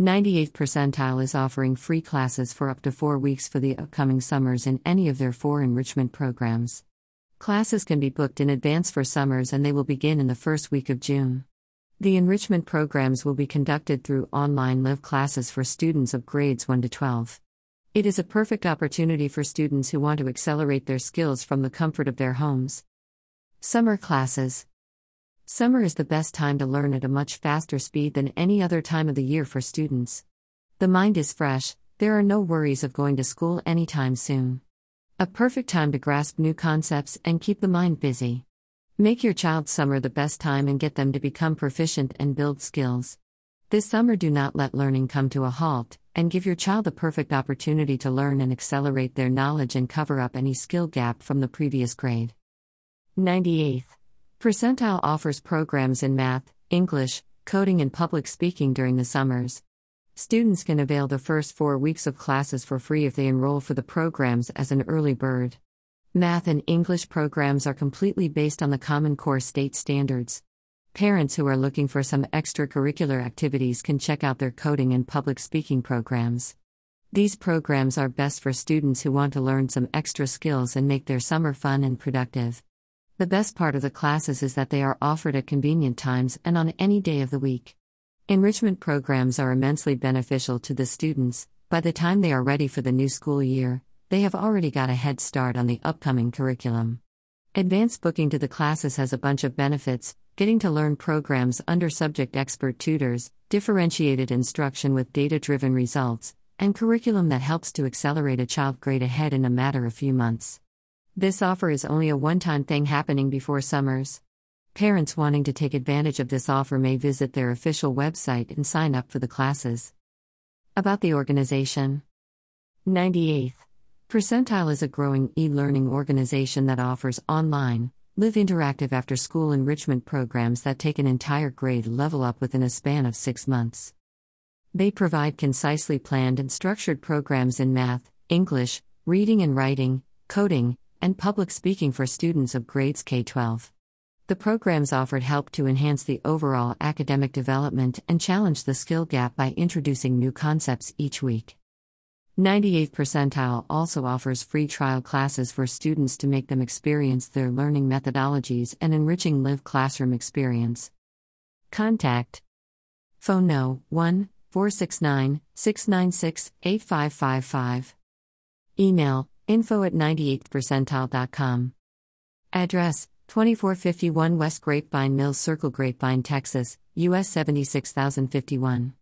98th percentile is offering free classes for up to four weeks for the upcoming summers in any of their four enrichment programs. Classes can be booked in advance for summers and they will begin in the first week of June. The enrichment programs will be conducted through online live classes for students of grades 1 to 12. It is a perfect opportunity for students who want to accelerate their skills from the comfort of their homes. Summer classes. Summer is the best time to learn at a much faster speed than any other time of the year for students. The mind is fresh, there are no worries of going to school anytime soon. A perfect time to grasp new concepts and keep the mind busy. Make your child's summer the best time and get them to become proficient and build skills. This summer, do not let learning come to a halt, and give your child the perfect opportunity to learn and accelerate their knowledge and cover up any skill gap from the previous grade. 98th. Percentile offers programs in math, English, coding, and public speaking during the summers. Students can avail the first four weeks of classes for free if they enroll for the programs as an early bird. Math and English programs are completely based on the Common Core state standards. Parents who are looking for some extracurricular activities can check out their coding and public speaking programs. These programs are best for students who want to learn some extra skills and make their summer fun and productive. The best part of the classes is that they are offered at convenient times and on any day of the week. Enrichment programs are immensely beneficial to the students. By the time they are ready for the new school year, they have already got a head start on the upcoming curriculum. Advanced booking to the classes has a bunch of benefits getting to learn programs under subject expert tutors, differentiated instruction with data driven results, and curriculum that helps to accelerate a child grade ahead in a matter of few months. This offer is only a one time thing happening before summers. Parents wanting to take advantage of this offer may visit their official website and sign up for the classes. About the organization 98th Percentile is a growing e learning organization that offers online, live interactive after school enrichment programs that take an entire grade level up within a span of six months. They provide concisely planned and structured programs in math, English, reading and writing, coding, and public speaking for students of grades K 12. The programs offered help to enhance the overall academic development and challenge the skill gap by introducing new concepts each week. 98th percentile also offers free trial classes for students to make them experience their learning methodologies and enriching live classroom experience. Contact Phone no 1 469 696 8555. Email info at 98thpercentile.com. Address 2451 West Grapevine Mills Circle, Grapevine, Texas, US 76051.